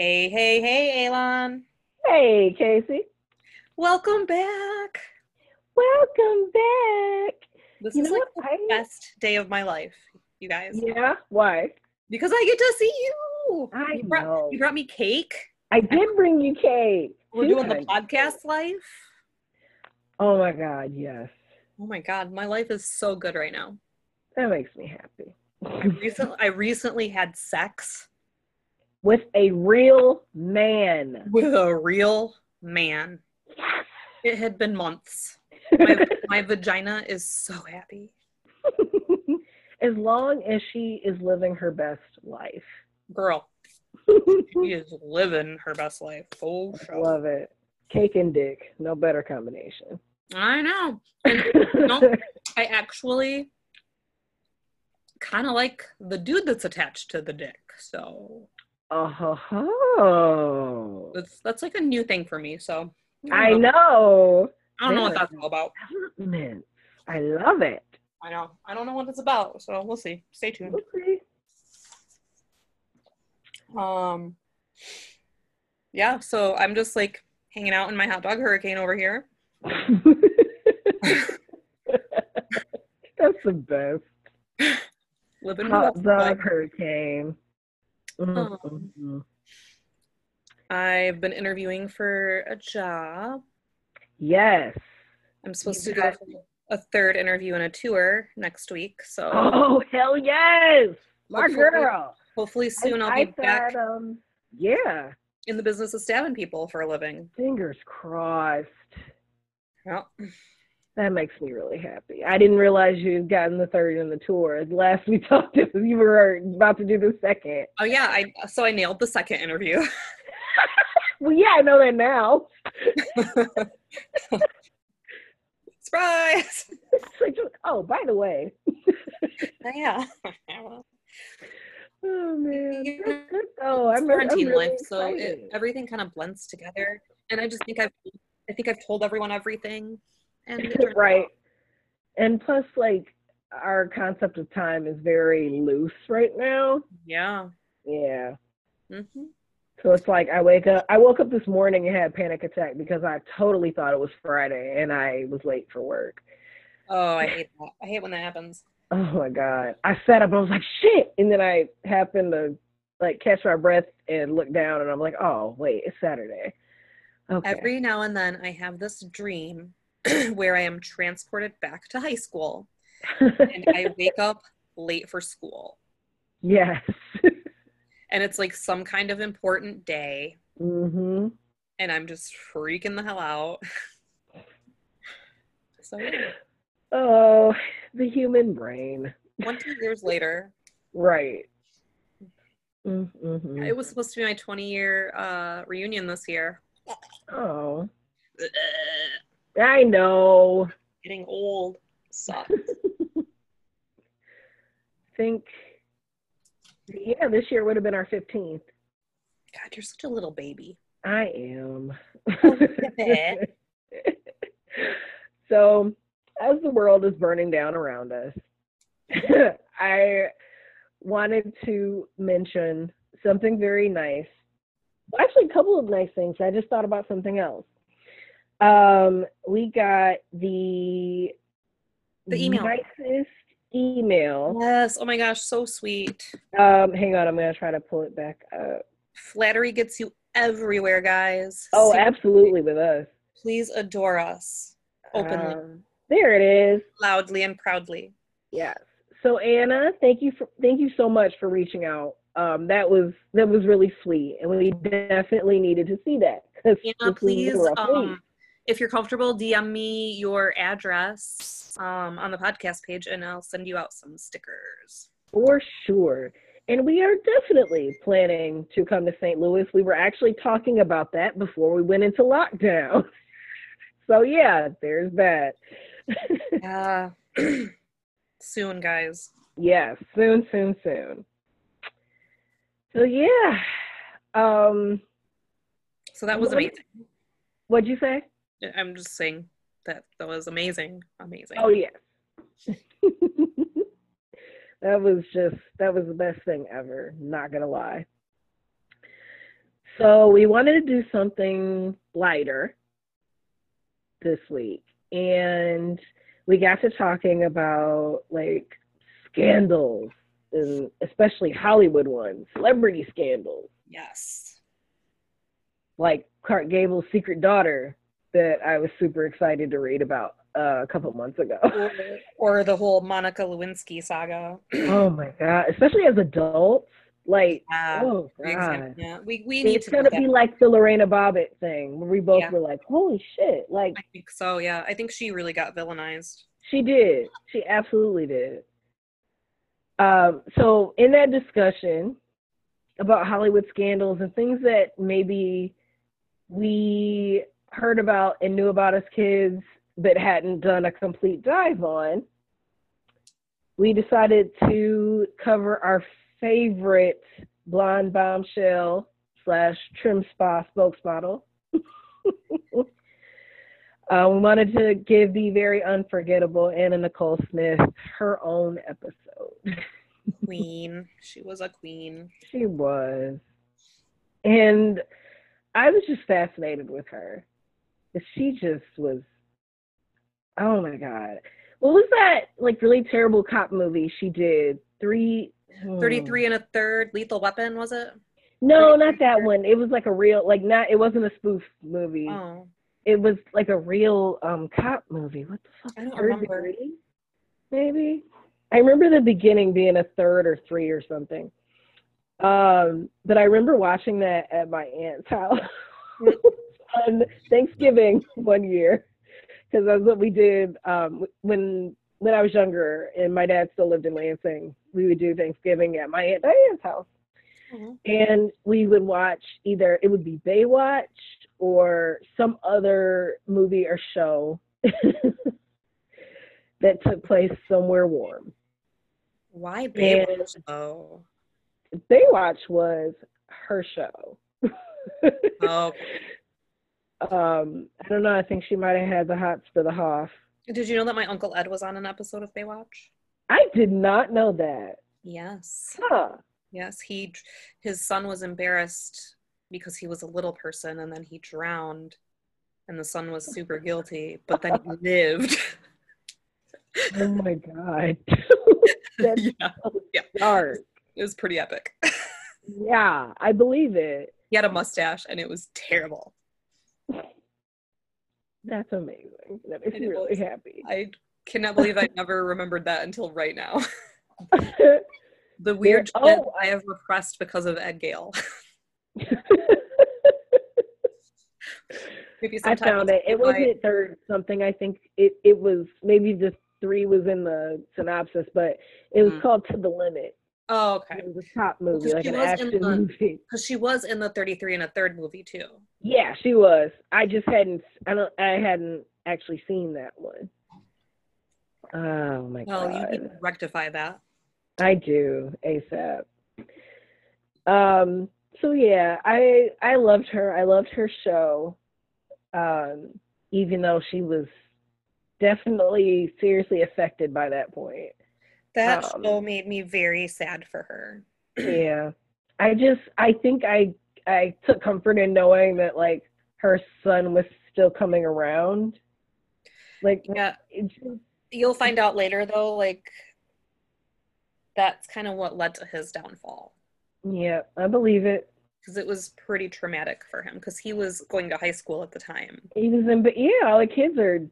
Hey, hey, hey, Élan. Hey, Kayse. Welcome back. Welcome back. This You is like the I- best day of my life, you guys. Yeah, why? Because I get to see you. I you brought, know. You brought me cake. I did bring you cake. We're doing the podcast life. Oh my God, yes. Oh my god, my life is so good right now. That makes me happy. I recently, I recently had sex With a real man. with a real man. Yes. It had been months. My, my vagina is so happy. as long as she is living her best life. Girl, she is living her best life. Oh, sure. Love it. Cake and dick, no better combination. I know. know- I actually kind of like the dude that's attached to the dick. So Oh, that's that's like a new thing for me. So I know. I don't know what that's all about. Development. I love it. I know. I don't know what it's about. So we'll see. Stay tuned. Okay. Um. Yeah. So I'm just like hanging out in my hot dog hurricane over here. That's the best. Living Hot dog hurricane. Mm, Um. I've been interviewing for a job. Yes. I'm supposed You to go for a third interview and a tour next week. So Oh hell yes, my Hopefully- girl. hopefully soon I'll I be back um, yeah. in the business of stabbing people for a living. Fingers crossed. Yeah. That makes me really happy. I didn't realize you had gotten the third in the tour. Last we talked, it you were about to do the second. Oh yeah, I so I nailed the second interview. Well, yeah, I know that now. Surprise! Like, oh, by the way. Oh, yeah. Oh man. I'm, I'm quarantine really life, so it, everything kind of blends together. And I just think I've I think I've told everyone everything. And it turned out right. And plus, like, our concept of time is very loose right now. Yeah. Yeah. hmm So it's like I wake up. I woke up this morning and had a panic attack because I totally thought it was Friday and I was late for work. Oh, I hate that. I hate when that happens. Oh my god! I sat up and I was like, "Shit!" And then I happened to like catch my breath and look down, and I'm like, "Oh wait, it's Saturday." Okay. Every now and then I have this dream where I am transported back to high school and I wake up late for school. yes. And it's like some kind of important day mhm. and I'm just freaking the hell out. So yeah, Oh, the human brain. 20 years later, Right. Mm-hmm. it was supposed to be my 20 year uh, reunion this year. Oh, I know. Getting old sucks. I think. Yeah, this year would have been our 15th. God, you're such a little baby. I am. Oh, so, as the world is burning down around us, I wanted to mention something very nice. Well, actually, a couple of nice things. I just thought about something else. Um, we got the The email. nicest email. Yes. Oh my gosh, so sweet. Um, hang on, I'm gonna try to pull it back up. Flattery gets you everywhere, guys. Oh, absolutely, with us. Please adore us openly, Um, there it is. loudly, and proudly. Yes. So Anna, thank you for thank you so much for reaching out. Um, that was that was really sweet, and we definitely needed to see that. Anna, this was a please, um, if you're comfortable, DM me your address um, on the podcast page, and I'll send you out some stickers. for sure. And we are definitely planning to come to St. Louis. We were actually talking about that before we went into lockdown. so yeah, there's that. Yeah. Soon, guys. yeah, soon, soon, soon. So yeah. Um, So that was Well, amazing. what'd you say? I'm just saying that that was amazing. Amazing. Oh yes. that was just that was the best thing ever, not gonna lie. So we wanted to do something lighter this week. And we got to talking about like scandals and especially Hollywood ones, celebrity scandals. Yes. Like Clark Gable's secret daughter that I was super excited to read about uh, a couple months ago. Or, or the whole Monica Lewinsky saga. oh my god, especially as adults. Like, Yeah. oh god. yeah. We we need It's to gonna that. be like the Lorena Bobbitt thing, where we both Yeah. were like, "Holy shit!" Like I think so, yeah. I think she really got villainized. she did, she absolutely did. Um, so in that discussion about Hollywood scandals and things that maybe we heard about and knew about as kids, but hadn't done a complete dive on, we decided to cover our favorite blonde bombshell slash TrimSpa spokesmodel. uh, we wanted to give the very unforgettable Anna Nicole Smith her own episode. Queen. she was a queen. She was. And I was just fascinated with her. She just was, oh my God. What was that like really terrible cop movie she did? Three. hmm. 33 and a third, Lethal Weapon, was it? No, not that one. It was like a real, like not. It wasn't a spoof movie. Oh. It was like a real um cop movie. What the fuck? I don't 33? remember. Maybe. I remember the beginning being a third or three or something. Um, but I remember watching that at my aunt's house on Thanksgiving one year because that's what we did um, when when I was younger and my dad still lived in Lansing. We would do Thanksgiving at my aunt Diane's house Mhm. and we would watch either it would be Baywatch or some other movie or show that took place somewhere warm. Why Baywatch Oh, Baywatch was her show. Oh, um, I don't know. I think she might have had the hots for the Hoff. did you know that my uncle Ed was on an episode of Baywatch? I did not know that. Yes. Huh. Yes, he his son was embarrassed because he was a little person and then he drowned and the son was super guilty, but then he lived. Oh my god. That's yeah, Yeah. dark. it was pretty epic. Yeah, I believe it. he had a mustache and it was terrible. That's amazing. That makes me really happy. I cannot believe I never remembered that until right now. The weird There- oh. I have repressed because of Ed Gale. I found it. It wasn't third something. I think it, it was maybe just three was in the synopsis, but it was Mhm. called To the Limit. Oh, okay. It was a top movie, because like an action the- movie. Because she was in the 33 and a third movie too. Yeah, she was. I just hadn't. I don't. I hadn't actually seen that one. Oh my God. Well, you to rectify that. I do ASAP. Um. So yeah, I I loved her. I loved her show. Um, even though she was definitely seriously affected by that point. That Um, show made me very sad for her. yeah i just i think i i took comfort in knowing that like her son was still coming around like Yeah, just, you'll find out later though, like that's kind of what led to his downfall. yeah i believe it Because it was pretty traumatic for him because he was going to high school at the time. he was in but yeah all the kids are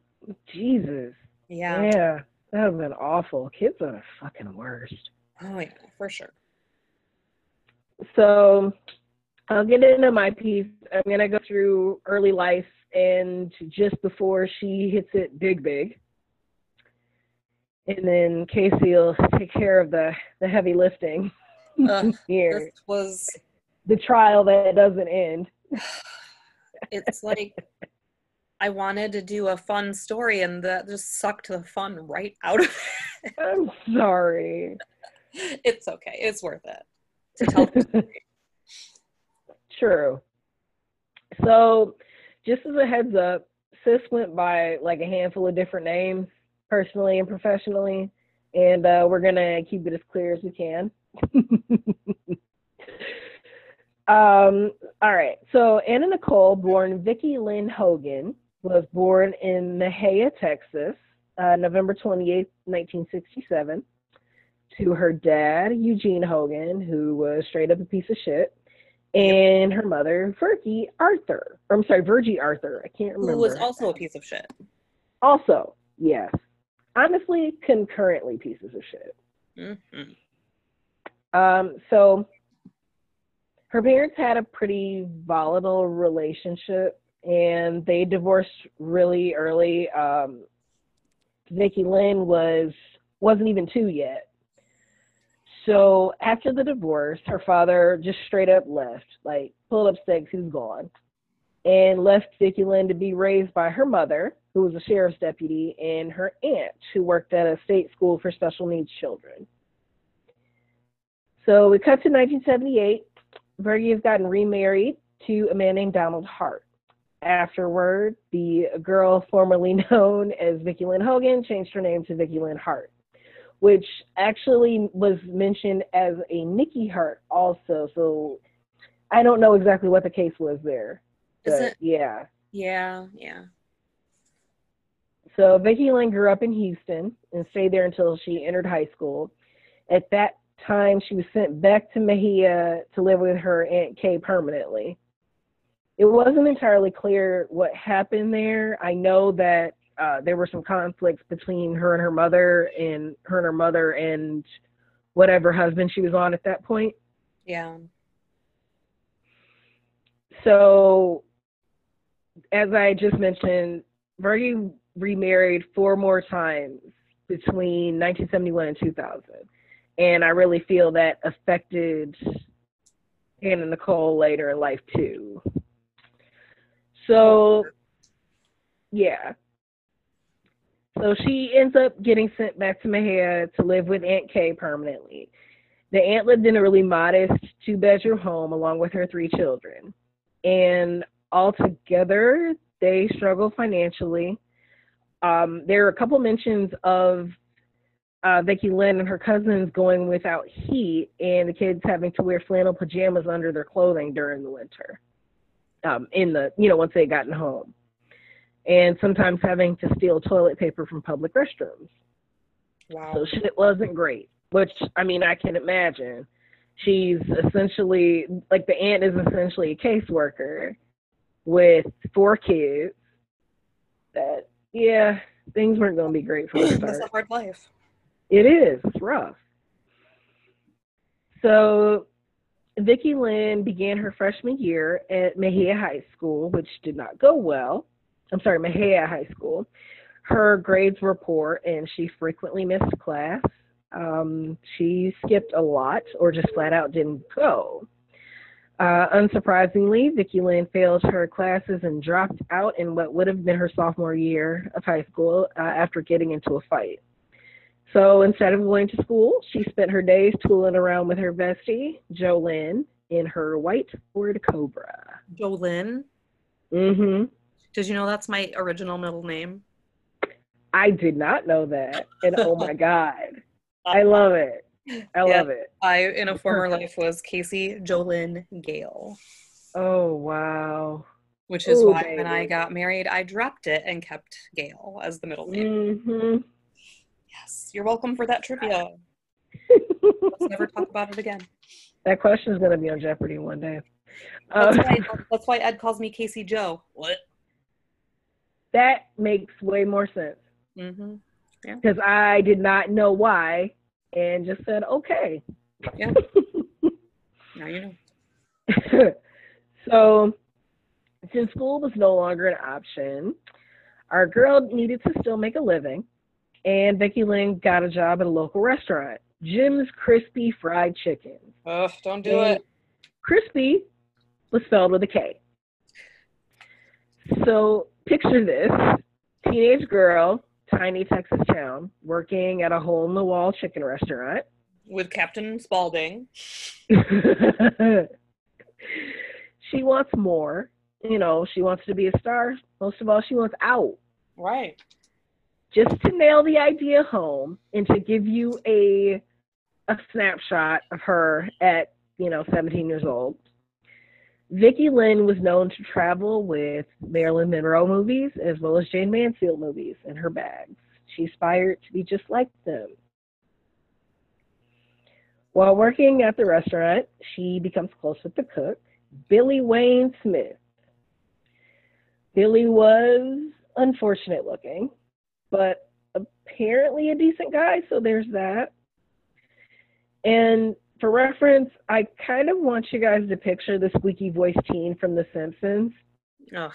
jesus Yeah. yeah that would have been awful. Kids are the fucking worst. Oh, yeah, for sure. so i'll get into my piece. I'm going to go through early life and just before she hits it big big. And then Kayse will take care of the the heavy lifting Ugh, here. this was, the trial that doesn't end. It's like I wanted to do a fun story and that just sucked the fun right out of it. i'm sorry It's okay. It's worth it to tell the story. True. So, just as a heads up, Sis went by like a handful of different names, personally and professionally, and uh, we're gonna keep it as clear as we can. Um, all right. So Anna Nicole, born Vicki Lynn Hogan, was born in Mexia, Texas, uh, November 28, 1967, to her dad, Eugene Hogan, who was straight up a piece of shit, and her mother, Virgie Arthur. Or, I'm sorry, Virgie Arthur. I can't remember. Who was also a piece of shit. Also, yes. Honestly, concurrently pieces of shit. Mm-hmm. Um, so her parents had a pretty volatile relationship and they divorced really early. Um, Vicki Lynn was wasn't even two yet. So after the divorce, her father just straight up left, like pulled up stakes, he's gone, and left Vicki Lynn to be raised by her mother, who was a sheriff's deputy, and her aunt, who worked at a state school for special needs children. So we cut to 1978. Virgie has gotten remarried to a man named Donald Hart. Afterward, the girl formerly known as Vicki Lynn Hogan changed her name to Vicki Lynn Hart, which actually was mentioned as a Nikki Hart also. So I don't know exactly what the case was there. But it? yeah. Yeah, yeah. So Vicki Lynn grew up in Houston and stayed there until she entered high school. At that time, she was sent back to Mexia to live with her Aunt Kay permanently. It wasn't entirely clear what happened there. I know that uh, there were some conflicts between her and her mother, and her and her mother and whatever husband she was on at that point. Yeah. So, as I just mentioned, Virgie remarried four more times between 1971 and 2000. And I really feel that affected Anna Nicole later in life too. So, yeah. So she ends up getting sent back to Mexia to live with Aunt Kay permanently. The aunt lived in a really modest two bedroom home along with her three children. And altogether, they struggle financially. Um, there are a couple mentions of uh, Vicki Lynn and her cousins going without heat, and the kids having to wear flannel pajamas under their clothing during the winter. Um, in the you know once they gotten home, and sometimes having to steal toilet paper from public restrooms. Wow. So shit wasn't great. Which I mean I can imagine. She's essentially like the aunt is essentially a caseworker with four kids. That yeah, things weren't going to be great from the That's a hard life. It is. It's rough. So, Vicki Lynn began her freshman year at Mexia High School, which did not go well. I'm sorry, Mexia High School. Her grades were poor and she frequently missed class. Um, she skipped a lot or just flat out didn't go. Uh, unsurprisingly, Vicki Lynn failed her classes and dropped out in what would have been her sophomore year of high school uh, after getting into a fight. So instead of going to school, she spent her days tooling around with her bestie, Jolynn, in her white Ford Cobra. Jolyn. hmm Did you know that's my original middle name? I did not know that. And oh my God, I love it. I Yeah. love it. I, in a former life, was Kayse Jolyn Gale, Oh, wow. which is Ooh, why when I got married, I dropped it and kept Gale as the middle name. hmm Yes, you're welcome for that trivia. Let's never talk about it again. that question is going to be on Jeopardy one day. That's Uh, why, that's why Ed calls me Kayse Joe. What? that makes way more sense Mm-hmm. because I did not know why and just said, okay. Yeah. Now you know. so, since school was no longer an option, our girl needed to still make a living, and Vicki Lynn got a job at a local restaurant, Jim's Crispy Fried Chicken. Ugh, don't do And it. Crispy was spelled with a K. So, picture this teenage girl, tiny Texas town, working at a hole in the wall chicken restaurant. With Captain Spaulding. she wants more. You know, she wants to be a star. Most of all, she wants out. Right. Just to nail the idea home and to give you a a snapshot of her at, you know, 17 years old. Vicki Lynn was known to travel with Marilyn Monroe movies as well as Jayne Mansfield movies in her bags. She aspired to be just like them. While working at the restaurant, she becomes close with the cook, Billy Wayne Smith. Billy was unfortunate looking, but apparently a decent guy, so there's that. And for reference, I kind of want you guys to picture the squeaky voice teen from The Simpsons. Oh,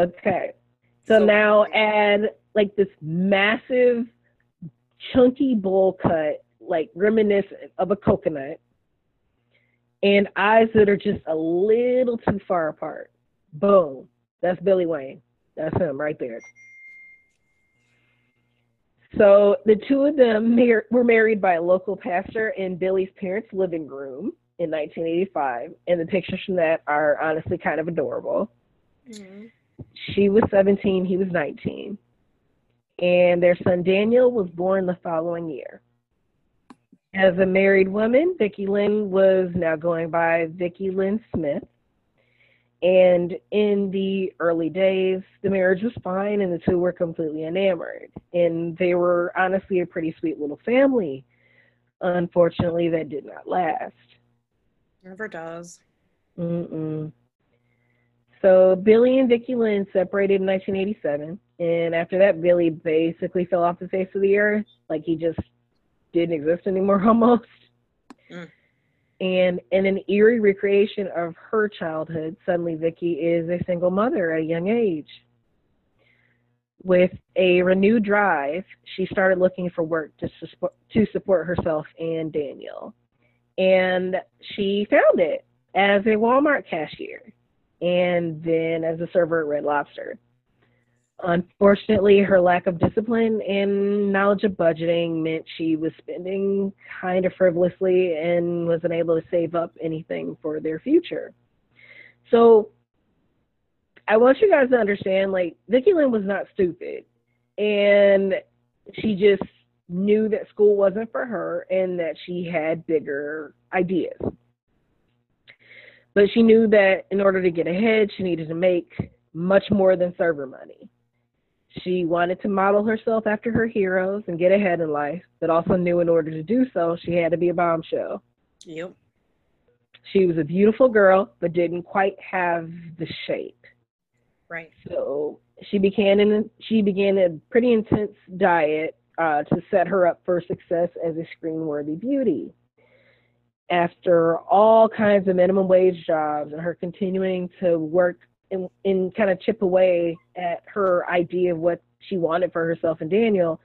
Okay. So, So- now add like this massive, chunky bowl cut, like reminiscent of a coconut, and eyes that are just a little too far apart. Boom. That's Billy Wayne. That's him right there. So the two of them mar- were married by a local pastor in Billy's parents' living room in 1985, and the pictures from that are honestly kind of adorable. Mhm. She was 17, he was 19. And their son Daniel was born the following year. As a married woman, Vicki Lynn was now going by Vicki Lynn Smith. And in the early days, the marriage was fine and the two were completely enamored. And they were honestly a pretty sweet little family. Unfortunately, that did not last. Never does. Mm-mm. So Billy and Vicki Lynn separated in 1987, and after that, Billy basically fell off the face of the earth, like he just didn't exist anymore almost. Mm. And in an eerie recreation of her childhood, suddenly Vicki is a single mother at a young age. With a renewed drive, she started looking for work to support, to support herself and Daniel. And she found it as a Walmart cashier and then as a server at Red Lobster. Unfortunately, her lack of discipline and knowledge of budgeting meant she was spending kind of frivolously and wasn't able to save up anything for their future. So I want you guys to understand like Vicki Lynn was not stupid and she just knew that school wasn't for her and that she had bigger ideas. But she knew that in order to get ahead, she needed to make much more than server money. She wanted to model herself after her heroes and get ahead in life, but also knew in order to do so, she had to be a bombshell. Yep. She was a beautiful girl, but didn't quite have the shape. Right. So she began in she began a pretty intense diet uh, to set her up for success as a screen-worthy beauty. After all kinds of minimum wage jobs and her continuing to work and, and kind of chip away at her idea of what she wanted for herself and Daniel,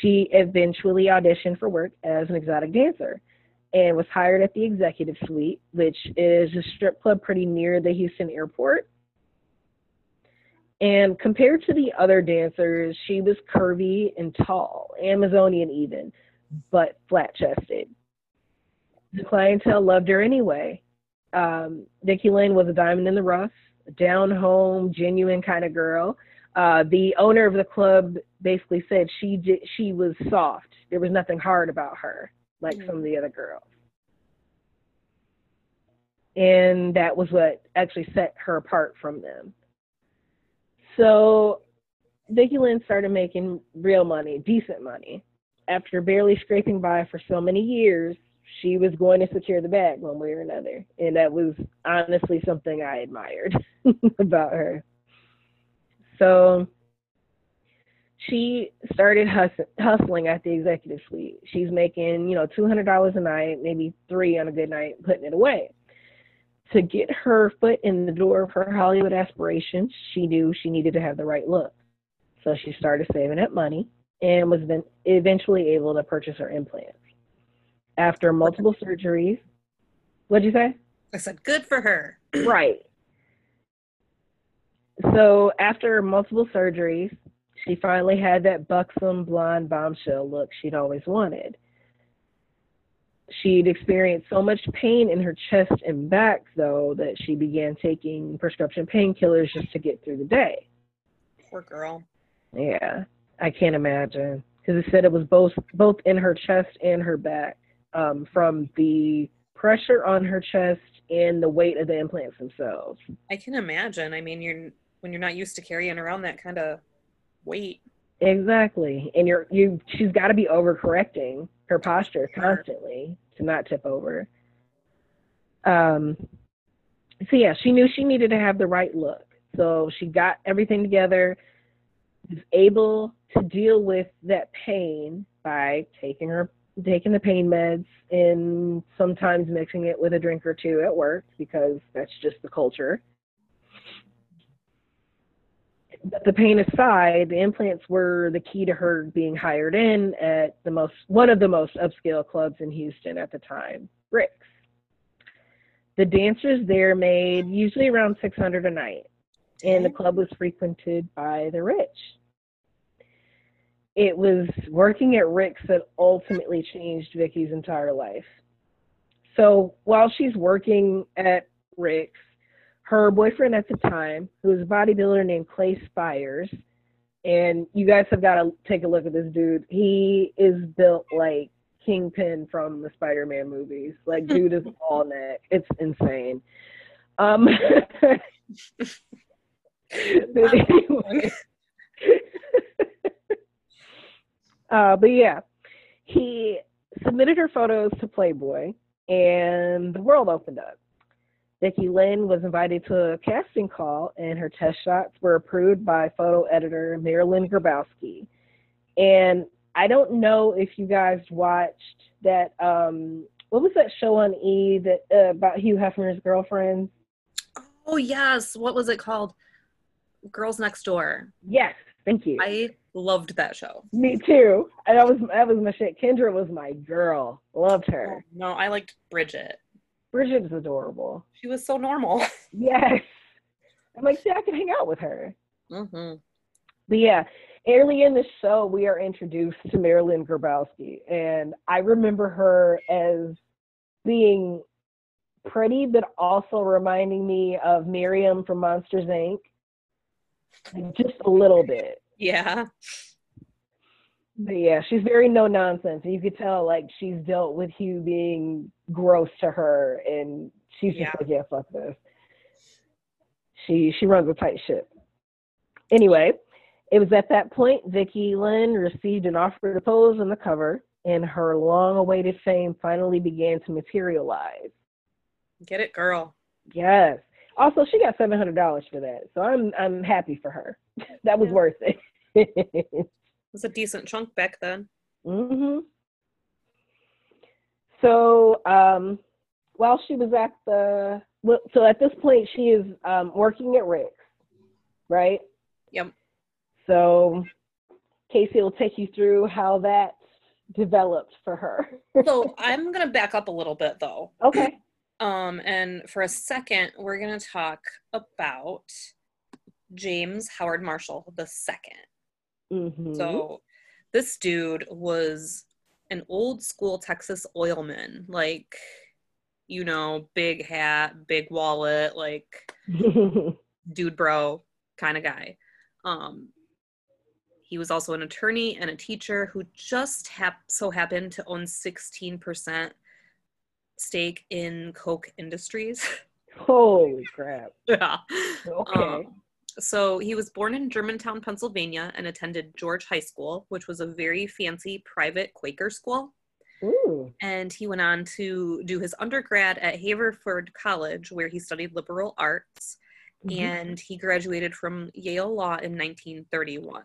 she eventually auditioned for work as an exotic dancer and was hired at the Executive Suite, which is a strip club pretty near the Houston airport. And compared to the other dancers, she was curvy and tall, Amazonian even, but flat chested. The clientele loved her anyway. Um, Vicki Lynn was a diamond in the rough, down home, genuine kind of girl. Uh, the owner of the club basically said she she was soft. There was nothing hard about her, like Mm. some of the other girls. And that was what actually set her apart from them. So Vicki Lynn started making real money, decent money. After barely scraping by for so many years, she was going to secure the bag one way or another. And that was honestly something I admired about her. So she started hus- hustling at the executive suite. She's making, you know, $200 a night, maybe three on a good night, putting it away. To get her foot in the door of her Hollywood aspirations, she knew she needed to have the right look. So she started saving up money and was then eventually able to purchase her implants. After multiple surgeries, what'd you say? I said, good for her. right. So after multiple surgeries, she finally had that buxom blonde bombshell look she'd always wanted. She'd experienced so much pain in her chest and back, though, that she began taking prescription painkillers just to get through the day. Poor girl. Yeah, I can't imagine because it said it was both both in her chest and her back um, from the pressure on her chest and the weight of the implants themselves. I can imagine. I mean, you're when you're not used to carrying around that kind of weight. Exactly. And you're you she's got to be overcorrecting her posture constantly to not tip over. Um so yeah, she knew she needed to have the right look. So she got everything together, was able to deal with that pain by taking her taking the pain meds and sometimes mixing it with a drink or two at work because that's just the culture. But the pain aside, the implants were the key to her being hired in at the most one of the most upscale clubs in Houston at the time, Rick's. The dancers there made usually around 600 a night, and the club was frequented by the rich it was working at Rick's that ultimately changed Vicki's entire life. So while she's working at Rick's, her boyfriend at the time, who was a bodybuilder named Clay Spires, and you guys have got to take a look at this dude. He is built like Kingpin from the Spider-Man movies. Like dude is all neck. It's insane. Um anyway, uh, but yeah, he submitted her photos to Playboy, and the world opened up. Vicki Lynn was invited to a casting call, and her test shots were approved by photo editor Marilyn Grabowski. And I don't know if you guys watched that. Um, what was that show on E that uh, about Hugh Hefner's girlfriend? Oh yes, what was it called? Girls Next Door. Yes, thank you. I loved that show. Me too. And that was that was my shit. Kendra was my girl. Loved her. Oh, no, I liked Bridget. Bridget is adorable. She was so normal. Yes. I'm like, see, I can hang out with her. Mm-hmm. But yeah, early in the show, we are introduced to Marilyn Grabowski, and I remember her as being pretty, but also reminding me of Miriam from Monsters Inc. Just a little bit. Yeah. But yeah, she's very no nonsense. And you could tell like she's dealt with Hugh being gross to her and she's just Yeah. like, Yeah, fuck this. She she runs a tight ship. Anyway, it was at that point Vicki Lynn received an offer to pose on the cover and her long awaited fame finally began to materialize. Get it, girl. Yes. Also, she got seven hundred dollars for that, so I'm I'm happy for her. that was Yeah. worth it. It was a decent chunk back then. Mm-hmm. So, um, while she was at the, well, so at this point she is um, working at Rick's, right? Yep. So, Kayse will take you through how that developed for her. So I'm gonna back up a little bit though. okay. Um, and for a second, we're gonna talk about James Howard Marshall the second. hmm So this dude was an old school Texas oilman, like you know, big hat, big wallet, like dude bro kind of guy. Um, he was also an attorney and a teacher who just hap- so happened to own 16% stake in Koch Industries. Holy crap. yeah. Okay. Um, so he was born in Germantown, Pennsylvania, and attended George High School, which was a very fancy private Quaker school. Ooh. And he went on to do his undergrad at Haverford College, where he studied liberal arts. Mhm. And he graduated from Yale Law in 1931.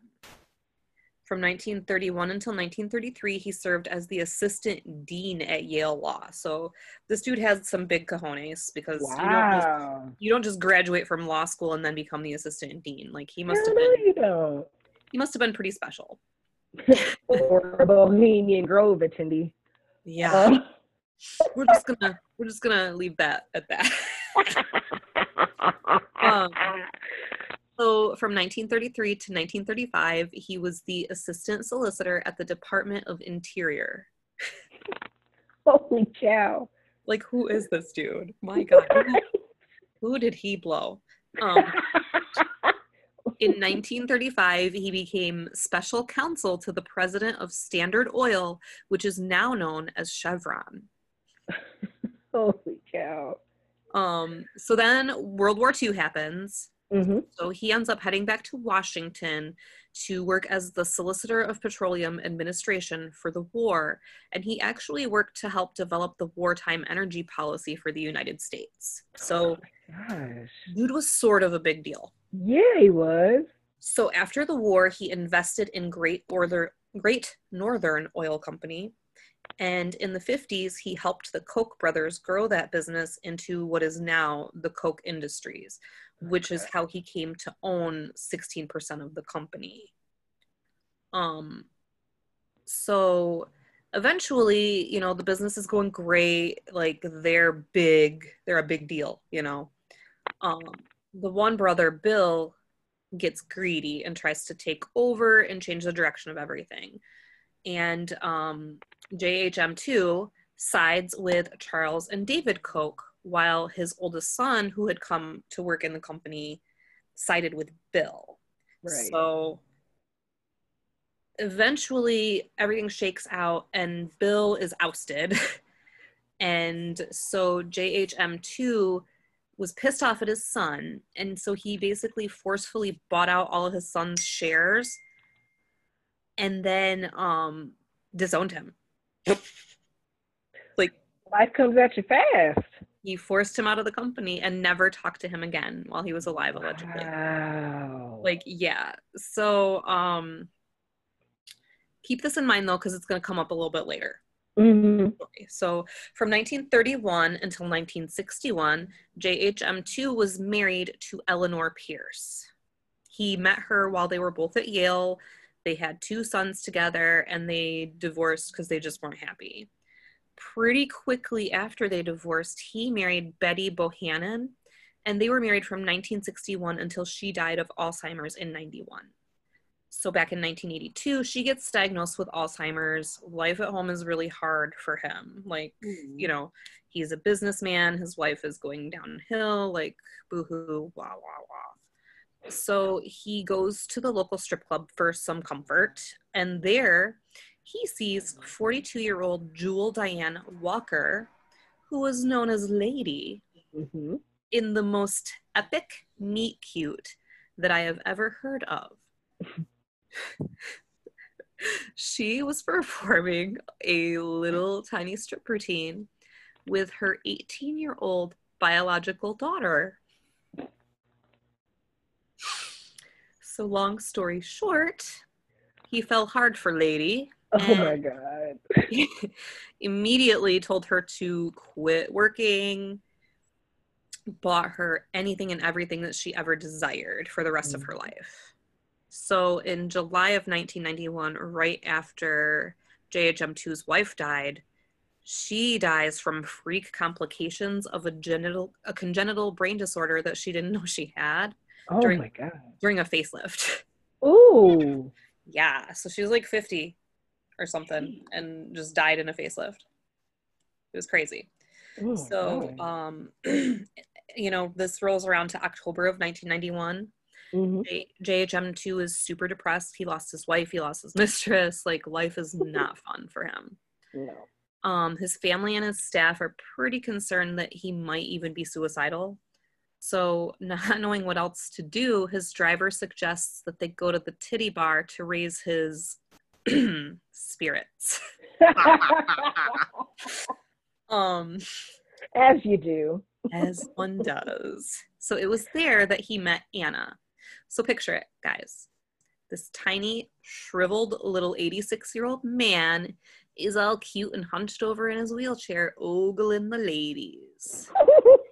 From 1931 until 1933, he served as the assistant dean at Yale Law. So this dude has some big cojones because you don't just you don't just graduate from law school and then become the assistant dean. Like he must have been. He must have been pretty special. or a Bohemian Grove attendee. Yeah. Uh, we're just gonna we're just gonna leave that at that. Um, so from 1933 to 1935, he was the assistant solicitor at the Department of Interior. Holy cow. Like who is this dude? My god. Who, did he blow? Um, in 1935, he became special counsel to the president of Standard Oil, which is now known as Chevron. Holy cow. Um, so then World War II happens. Hmm So he ends up heading back to Washington to work as the Solicitor of Petroleum Administration for the war. And he actually worked to help develop the wartime energy policy for the United States. So, Gosh. dude was sort of a big deal. Yeah, he was. So after the war, he invested in Great Great Northern Oil Company, and in the 50s, he helped the Koch brothers grow that business into what is now the Koch Industries, which is how he came to own 16% of the company. Um so eventually, you know, the business is going great, like they're big, they're a big deal, you know. Um the one brother, Bill, gets greedy and tries to take over and change the direction of everything. And um, JHM2 sides with Charles and David Koch, while his oldest son, who had come to work in the company, sided with Bill. Right. So eventually everything shakes out and Bill is ousted. and so JHM2 was pissed off at his son. And so he basically forcefully bought out all of his son's shares and then um, disowned him. Like Life comes at you fast. he forced him out of the company and never talked to him again while he was alive, allegedly. Wow. like yeah so um keep this in mind though because it's going to come up a little bit later hmm so from 1931 until 1961 jhm2 was married to eleanor pierce he met her while they were both at yale they had two sons together and they divorced because they just weren't happy pretty quickly after they divorced he married betty bohannon and they were married from 1961 until she died of Alzheimer's in 91. So back in 1982, she gets diagnosed with Alzheimer's. Life at home is really hard for him. Like, mm. you know, he's a businessman, his wife is going downhill, like, boohoo, wah, wah, wah. So he goes to the local strip club for some comfort, and there he sees 42 year old Jewel Diane Walker, who was known as Lady, hmm in the most epic meet cute that I have ever heard of. she was performing a little tiny strip routine with her 18 year old biological daughter. So, long story short, he fell hard for Lady. Oh my god. immediately told her to quit working, bought her anything and everything that she ever desired for the rest of mm. her life. So in July of 1991, right after JHM2's wife died, she dies from freak complications of a genital a congenital brain disorder that she didn't know she had Oh During- my god. during a facelift. Ooh. yeah, so she was like 50 or something and just died in a facelift. It was crazy. Oh, So, um, you know, this rolls around to October of 1991. Mhm. J- JHM2 is super depressed. He lost his wife, he lost his mistress. Like, life is not fun for him. No. Um, his family and his staff are pretty concerned that he might even be suicidal. So, not knowing what else to do, his driver suggests that they go to the titty bar to raise his spirits. Um, As you do. as one does. So it was there that he met Anna. So picture it, guys. This tiny, shriveled little 86 year old man is all cute and hunched over in his wheelchair, ogling the ladies.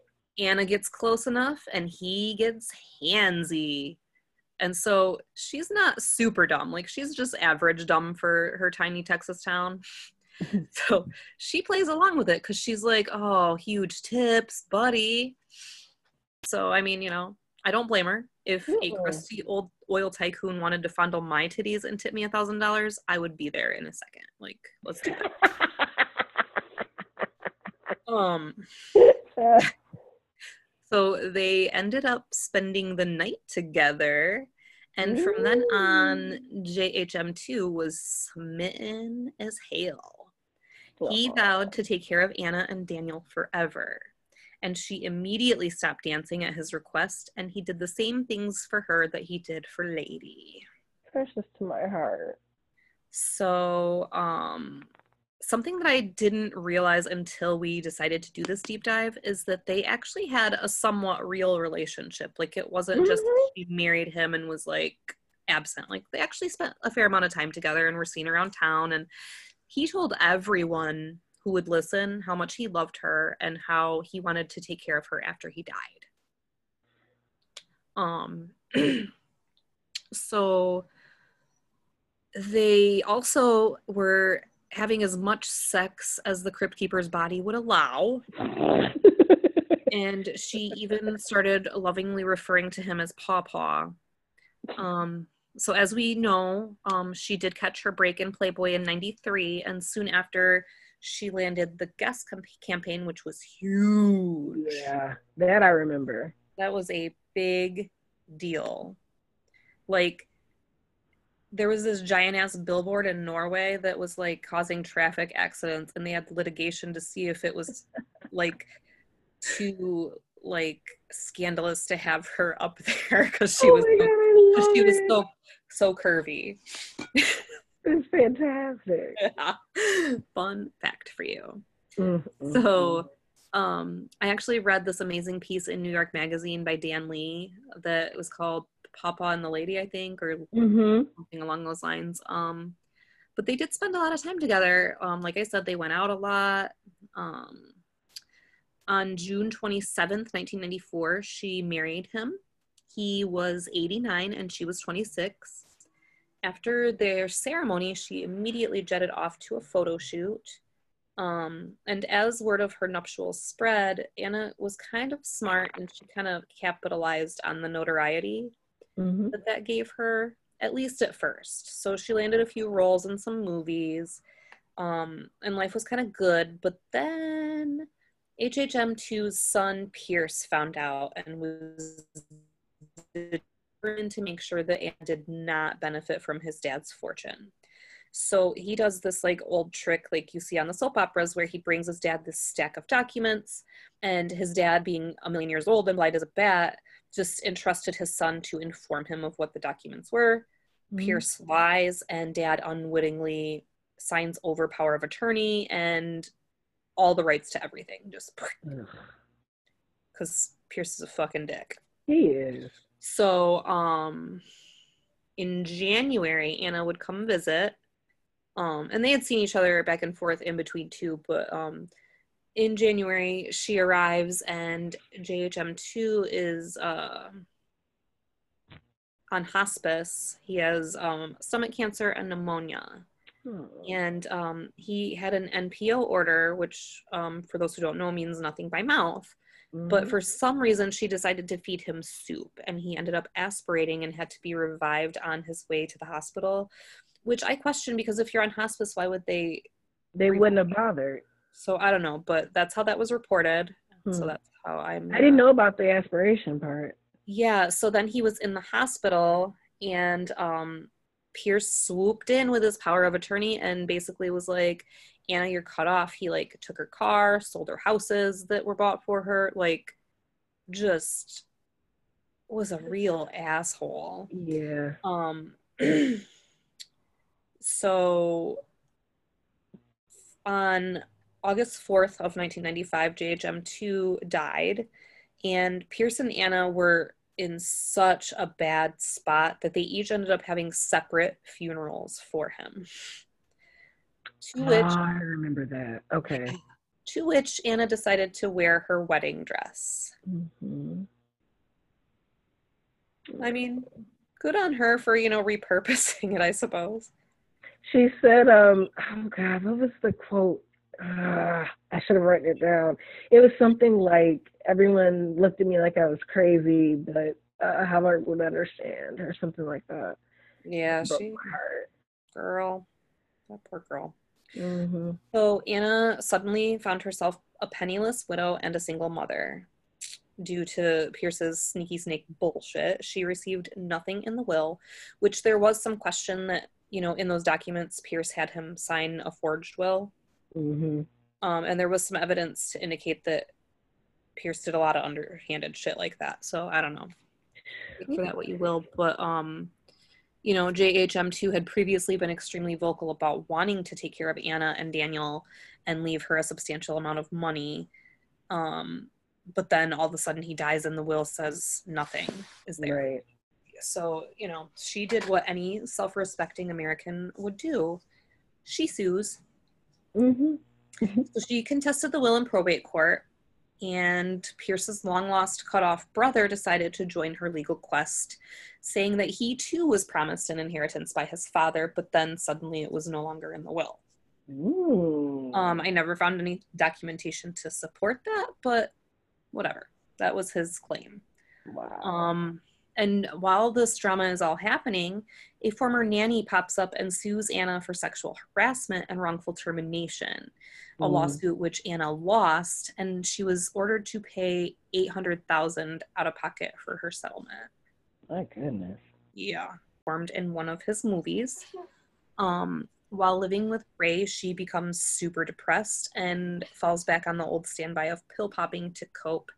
Anna gets close enough and he gets handsy. And so she's not super dumb. Like she's just average dumb for her tiny Texas town. so she plays along with it because she's like, oh, huge tips, buddy. So, I mean, you know, I don't blame her. If a Mm-mm. crusty old oil tycoon wanted to fondle my titties and tip me a thousand dollars, I would be there in a second. Like, let's do that. Um, so they ended up spending the night together. And from then on, JHM2 was smitten as hell. He vowed to take care of Anna and Daniel forever. and she immediately stopped dancing at his request, and he did the same things for her that he did for Lady. Precious to my heart. So, um, something that I didn't realize until we decided to do this deep dive is that they actually had a somewhat real relationship. Like, it wasn't just Mhm. she married him and was like absent. Like, they actually spent a fair amount of time together and were seen around town. And he told everyone who would listen how much he loved her and how he wanted to take care of her after he died. Um, so they also were having as much sex as the crypt keeper's body would allow and she even started lovingly referring to him as paw paw um so as we know um she did catch her break in playboy in 93 and soon after she landed the Guess com- campaign which was huge yeah, that I remember. that was a big deal. Like there was this giant ass billboard in Norway that was like causing traffic accidents and they had litigation to see if it was like too like scandalous to have her up there because she oh was so, God, I 'cause love she was so so curvy. It's fantastic. Fun fact for you. Mm, mm, So, um, I actually read this amazing piece in New York Magazine by Dan Lee that was called Papa and the Lady, I think, or mm. something along those lines. Um, but they did spend a lot of time together. Um, like I said, they went out a lot. Um, on June 27th, 1994, she married him. He was 89 and she was 26. After their ceremony, she immediately jetted off to a photo shoot. Um, and as word of her nuptials spread, Anna was kind of smart and she kind of capitalized on the notoriety hmm that that gave her, at least at first. So she landed a few roles in some movies, um, and life was kind of good. But then JHM2's son Pierce found out and was determined to make sure that Anne did not benefit from his dad's fortune. So he does this like old trick, like you see on the soap operas, where he brings his dad this stack of documents, and his dad, being a million years old and blind as a bat, just entrusted his son to inform him of what the documents were. Pierce lies, and dad unwittingly signs over power of attorney and all the rights to everything, just because Pierce is a fucking dick. He is. So, um, in January, Anna would come visit. Um, and they had seen each other back and forth in between too, but um, in January she arrives and JHM2 is uh, on hospice. He has um, stomach cancer and pneumonia. Oh. And um, he had an NPO order, which, um, for those who don't know, means nothing by mouth. But Mhm. for some reason, she decided to feed him soup, and he ended up aspirating and had to be revived on his way to the hospital. Which I question because if you're on hospice, why would they? they wouldn't have bothered. So I don't know, but that's how that was reported. So Hmm. that's how I'm. I didn't know about the aspiration part. Yeah. So then he was in the hospital, and um, Pierce swooped in with his power of attorney and basically was like, "Anna, you're cut off." He like took her car, sold her houses that were bought for her, like, just was a real asshole. Yeah. Um, so on August 4th of 1995, JHM2 died, and Pierce and Anna were in such a bad spot that they each ended up having separate funerals for him. To which, Ah, I remember that. Okay. to which Anna decided to wear her wedding dress. Mhm. I mean, good on her for, you know, repurposing it, I suppose. She said, um, oh God, what was the quote? Ah, I should have written it down. It was something like, everyone looked at me like I was crazy, but uh, Howard would understand, or something like that. Yeah, Broke she, my heart. girl, that poor girl. hmm So Anna suddenly found herself a penniless widow and a single mother. Due to Pierce's sneaky snake bullshit, she received nothing in the will, which there was some question that, you know, in those documents, Pierce had him sign a forged will. Hmm Um, and there was some evidence to indicate that Pierce did a lot of underhanded shit like that. So I don't know. Take for that what you will, but um, you know, JHM2 had previously been extremely vocal about wanting to take care of Anna and Daniel and leave her a substantial amount of money. Um, but then all of a sudden he dies and the will says nothing is there. Right. So, you know, she did what any self respecting American would do she sues. Mm-hmm. So she contested the will in probate court, and Pierce's long lost cut off brother decided to join her legal quest, saying that he too was promised an inheritance by his father, but then suddenly it was no longer in the will. Ooh. Um, I never found any documentation to support that, but whatever. That was his claim. wow. Um, and while this drama is all happening, a former nanny pops up and sues Anna for sexual harassment and wrongful termination, a Mm. lawsuit which Anna lost, and she was ordered to pay eight hundred thousand out of pocket for her settlement. My goodness. Yeah, formed in one of his movies. Um, while living with Ray, she becomes super depressed and falls back on the old standby of pill popping to cope,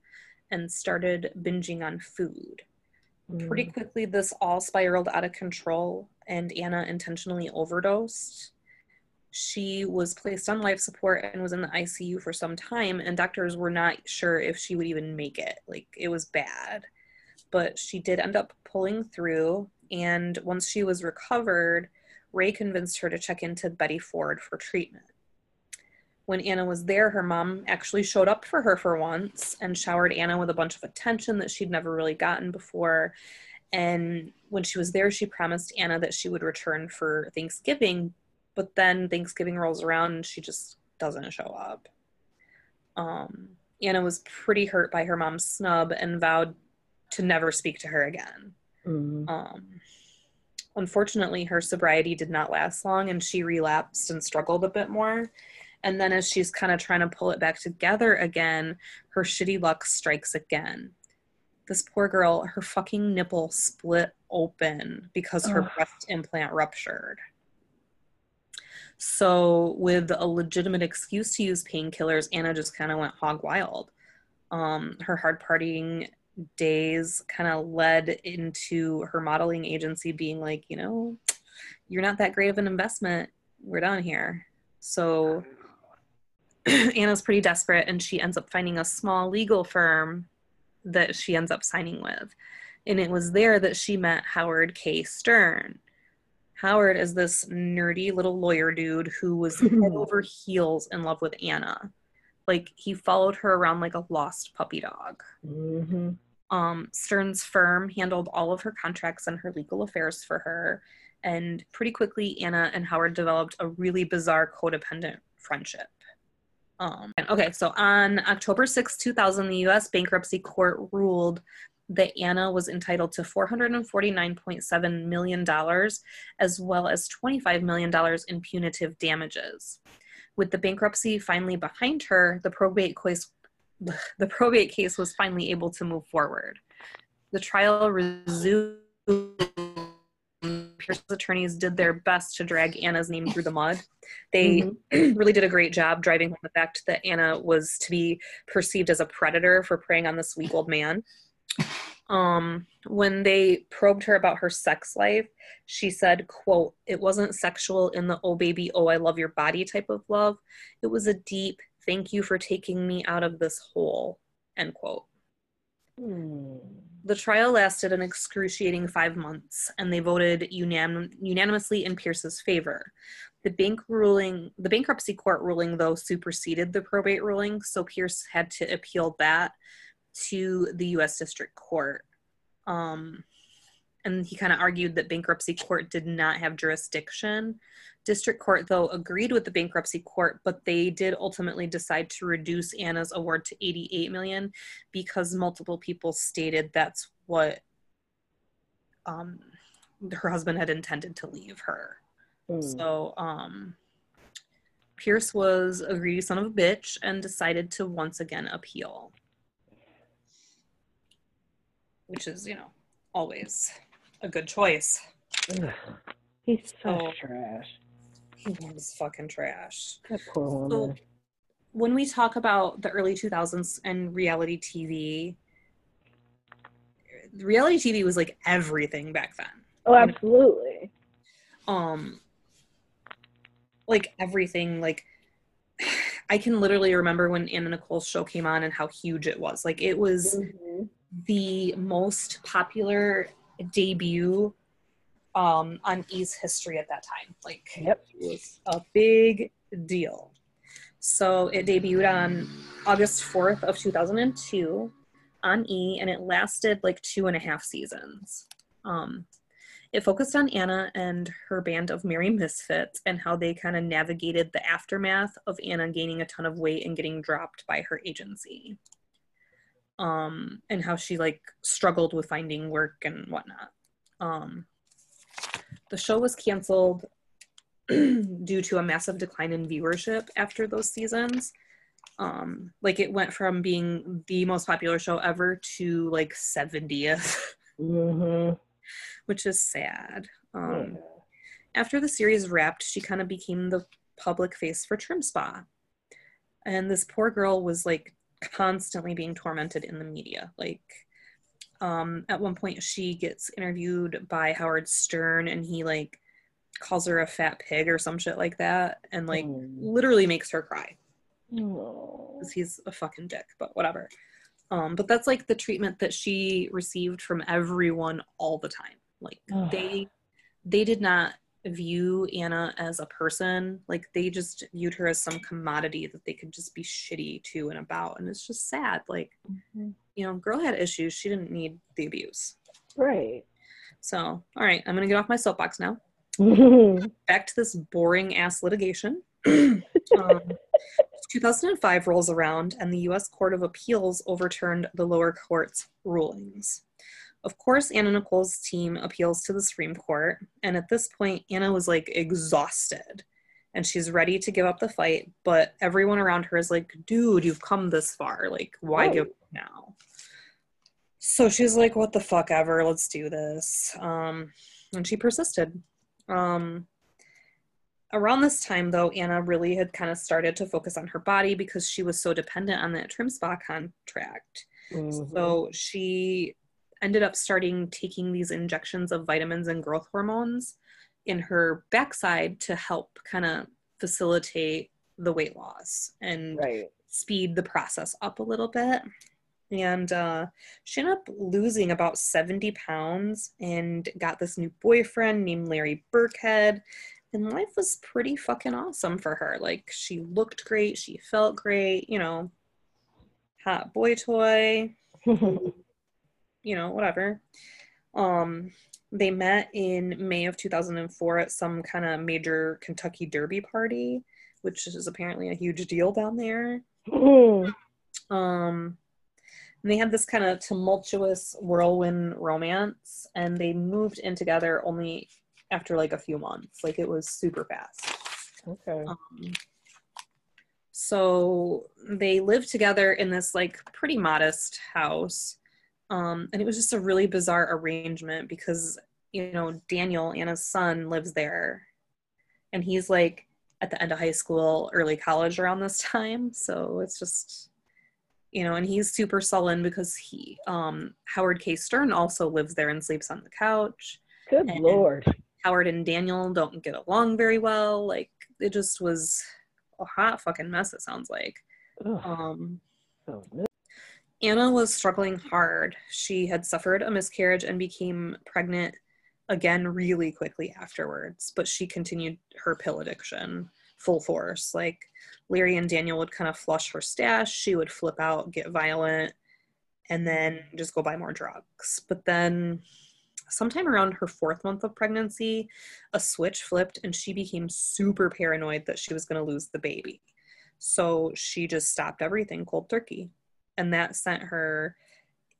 and started binging on food. Pretty Mm. quickly, this all spiraled out of control, and Anna intentionally overdosed. She was placed on life support and was in the ICU for some time, and doctors were not sure if she would even make it. Like, it was bad. But she did end up pulling through, and once she was recovered, Ray convinced her to check into Betty Ford for treatment. When Anna was there, her mom actually showed up for her for once and showered Anna with a bunch of attention that she'd never really gotten before. And when she was there, she promised Anna that she would return for Thanksgiving, but then Thanksgiving rolls around and she just doesn't show up. Um, Anna was pretty hurt by her mom's snub and vowed to never speak to her again. Mm. Um, unfortunately, her sobriety did not last long and she relapsed and struggled a bit more. And then, as she's kind of trying to pull it back together again, her shitty luck strikes again. This poor girl, her fucking nipple split open because her Ugh. breast implant ruptured. So, with a legitimate excuse to use painkillers, Anna just kind of went hog wild. Um, her hard partying days kind of led into her modeling agency being like, you know, you're not that great of an investment. We're done here. So Anna's pretty desperate and she ends up finding a small legal firm that she ends up signing with. And it was there that she met Howard K. Stern. Howard is this nerdy little lawyer dude who was head over heels in love with Anna. Like he followed her around like a lost puppy dog. Mm-hmm. Um, Stern's firm handled all of her contracts and her legal affairs for her. And pretty quickly, Anna and Howard developed a really bizarre codependent friendship. Um, okay, so on October 6, 2000, the US bankruptcy court ruled that Anna was entitled to $449.7 million as well as $25 million in punitive damages. With the bankruptcy finally behind her, the probate case the probate case was finally able to move forward. The trial resumed. Pierce's attorneys did their best to drag Anna's name through the mud. They really did a great job driving home the fact that Anna was to be perceived as a predator for preying on this weak old man. Um, when they probed her about her sex life, she said, quote, it wasn't sexual in the oh baby, oh I love your body type of love. It was a deep thank you for taking me out of this hole, end quote. Hmm. The trial lasted an excruciating five months, and they voted unanim- unanimously in Pierce's favor. The bank ruling, the bankruptcy court ruling, though, superseded the probate ruling, so Pierce had to appeal that to the U.S. District Court. Um, and he kind of argued that bankruptcy court did not have jurisdiction. District Court, though, agreed with the bankruptcy court, but they did ultimately decide to reduce Anna's award to 88 million because multiple people stated that's what um, her husband had intended to leave her. Hmm. So um, Pierce was a greedy son of a bitch and decided to once again appeal, which is, you know, always a good choice. Ugh. He's so Oh. trash. He was fucking trash. That poor So, when we talk about the early 2000s and reality TV, reality TV was like everything back then. Oh, absolutely. Um, like everything. Like I can literally remember when Anna Nicole's show came on and how huge it was. Like it was Mhm. the most popular debut um, on E's history at that time. Like Yep. it was a big deal. So it debuted on August 4th of 2002 on E, and it lasted like two and a half seasons. Um, it focused on Anna and her band of Merry Misfits and how they kind of navigated the aftermath of Anna gaining a ton of weight and getting dropped by her agency. Um, and how she like struggled with finding work and whatnot. Um, the show was canceled due to a massive decline in viewership after those seasons. Um, like it went from being the most popular show ever to like 70th, Mhm. which is sad. Um, Yeah. after the series wrapped, she kind of became the public face for TrimSpa. And this poor girl was like constantly being tormented in the media. Like, um, at one point, she gets interviewed by Howard Stern and he like calls her a fat pig or some shit like that and like Mm. literally makes her cry Oh. because he's a fucking dick, but whatever. Um, but that's like the treatment that she received from everyone all the time. Like they they did not view Anna as a person. Like they just viewed her as some commodity that they could just be shitty to and about. And it's just sad. Like, Mhm. you know, girl had issues. She didn't need the abuse. Right. So, all right, I'm gonna get off my soapbox now. back to this boring ass litigation. um, 2005 rolls around, and the U.S. Court of Appeals overturned the lower court's rulings. Of course, Anna Nicole's team appeals to the Supreme Court, and at this point, Anna was like exhausted and she's ready to give up the fight, but everyone around her is like, dude, you've come this far. Like, why Right. give up now? So she's like, what the fuck ever, let's do this. Um, and she persisted. Um, around this time, though, Anna really had kind of started to focus on her body because she was so dependent on that TrimSpa contract. Mhm. So she ended up starting taking these injections of vitamins and growth hormones in her backside to help kind of facilitate the weight loss and right. speed the process up a little bit. And uh, she ended up losing about 70 pounds and got this new boyfriend named Larry Birkhead. And life was pretty fucking awesome for her. Like, she looked great, she felt great, you know, hot boy toy, you know, whatever. Um, they met in May of 2004 at some kind of major Kentucky Derby party, which is apparently a huge deal down there. Mhm. Um, and they had this kind of tumultuous whirlwind romance, and they moved in together only after like a few months. Like it was super fast. okay. Um, so they lived together in this like pretty modest house. Um, and it was just a really bizarre arrangement because, you know, Daniel, Anna's son, lives there. And he's like at the end of high school, early college around this time. So it's just, you know, and he's super sullen because he, um, Howard K. Stern also lives there and sleeps on the couch. Good and- lord. Howard and Daniel don't get along very well. Like it just was a hot fucking mess. It sounds like. Ugh, Um, sounds mi- Anna was struggling hard. She had suffered a miscarriage and became pregnant again really quickly afterwards. But she continued her pill addiction full force. Like Larry and Daniel would kind of flush her stash. She would flip out, get violent, and then just go buy more drugs. But then sometime around her fourth month of pregnancy, a switch flipped and she became super paranoid that she was going to lose the baby. So she just stopped everything cold turkey. And that sent her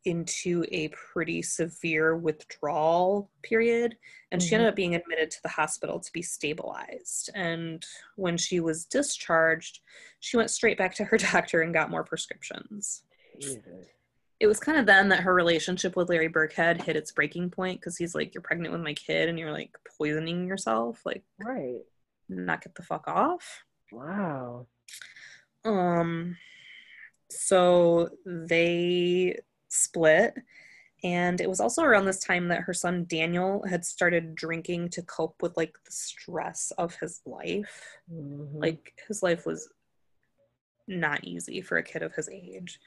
into a pretty severe withdrawal period. And she ended up being admitted to the hospital to be stabilized. And when she was discharged, she went straight back to her doctor and got more prescriptions Jesus. it was kind of then that her relationship with Larry Birkhead hit its breaking point because he's like, You're pregnant with my kid and you're like poisoning yourself. Like, Right. knock it the fuck off. Wow. Um, so they split. And it was also around this time that her son Daniel had started drinking to cope with like the stress of his life. Mhm. Like his life was not easy for a kid of his age.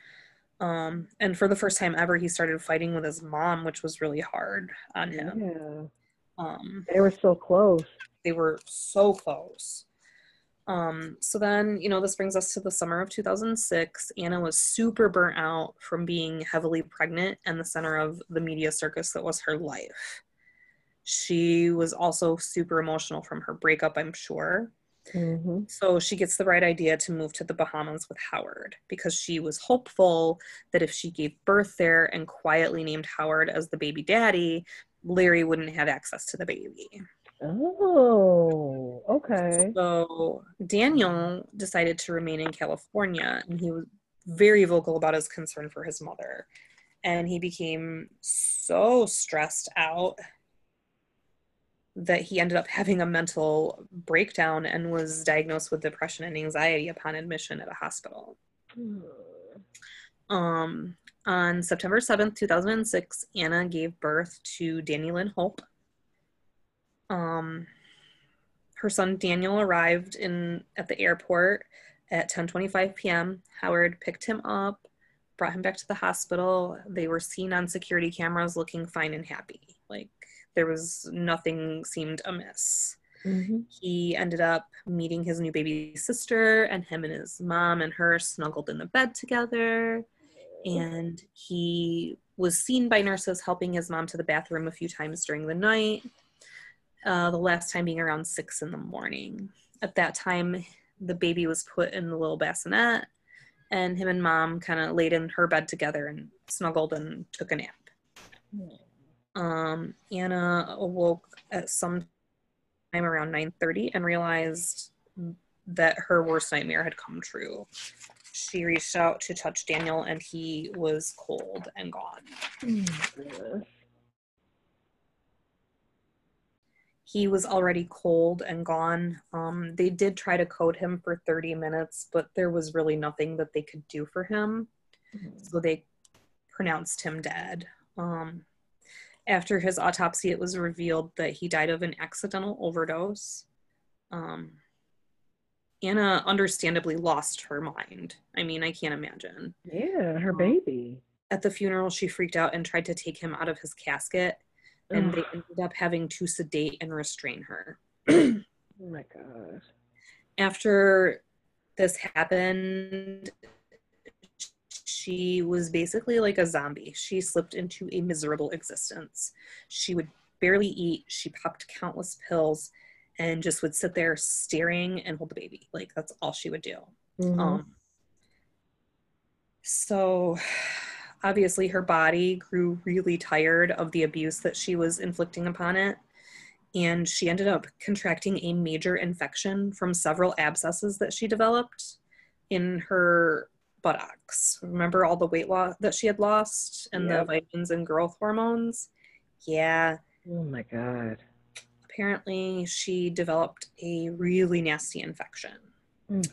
Um, and for the first time ever, he started fighting with his mom, which was really hard on him. yeah, Um, they were so close. they were so close. Um, so then, you know, this brings us to the summer of 2006. Anna was super burnt out from being heavily pregnant and the center of the media circus that was her life. She was also super emotional from her breakup, I'm sure. hmm So she gets the right idea to move to the Bahamas with Howard because she was hopeful that if she gave birth there and quietly named Howard as the baby daddy, Larry wouldn't have access to the baby. Oh, okay. So Daniel decided to remain in California and he was very vocal about his concern for his mother. And he became so stressed out that he ended up having a mental breakdown and was diagnosed with depression and anxiety upon admission at a hospital. Um, on September 7th, 2006, Anna gave birth to Dannielynn Hope. Um, her son Daniel arrived in at the airport at 10:25 p.m. Howard picked him up, brought him back to the hospital. They were seen on security cameras looking fine and happy. Like there was nothing seemed amiss hmm he ended up meeting his new baby sister and him and his mom and her snuggled in the bed together and he was seen by nurses helping his mom to the bathroom a few times during the night uh, the last time being around six in the morning at that time the baby was put in the little bassinet and him and mom kind of laid in her bed together and snuggled and took a nap um, Anna awoke at some time around 9:30 and realized that her worst nightmare had come true. She reached out to touch Daniel and he was cold and gone. Goodness. He was already cold and gone. Um, they did try to code him for 30 minutes, but there was really nothing that they could do for him. so they pronounced him dead. Um, after his autopsy, it was revealed that he died of an accidental overdose. Um, Anna understandably lost her mind. I mean, I can't imagine. Yeah, her baby. At the funeral, she freaked out and tried to take him out of his casket, and they ended up having to sedate and restrain her. Oh my god. after this happened, she was basically like a zombie. She slipped into a miserable existence. She would barely eat, she popped countless pills, and just would sit there staring and hold the baby. Like, that's all she would do. Mhm. Um, so obviously her body grew really tired of the abuse that she was inflicting upon it and she ended up contracting a major infection from several abscesses that she developed in her buttocks remember all the weight loss that she had lost and the vitamins and growth hormones yeah oh my god. apparently she developed a really nasty infection. Mm.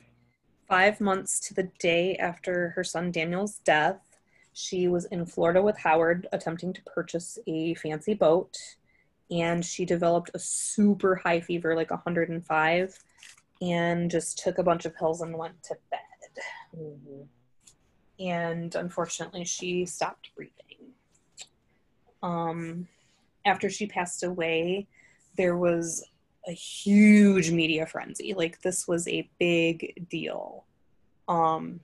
Five months to the day after her son Daniel's death, she was in Florida with Howard attempting to purchase a fancy boat. And she developed a super high fever, like 105, and just took a bunch of pills and went to bed. Mhm. And unfortunately, she stopped breathing. Um, after she passed away, there was a huge media frenzy. Like this was a big deal. Um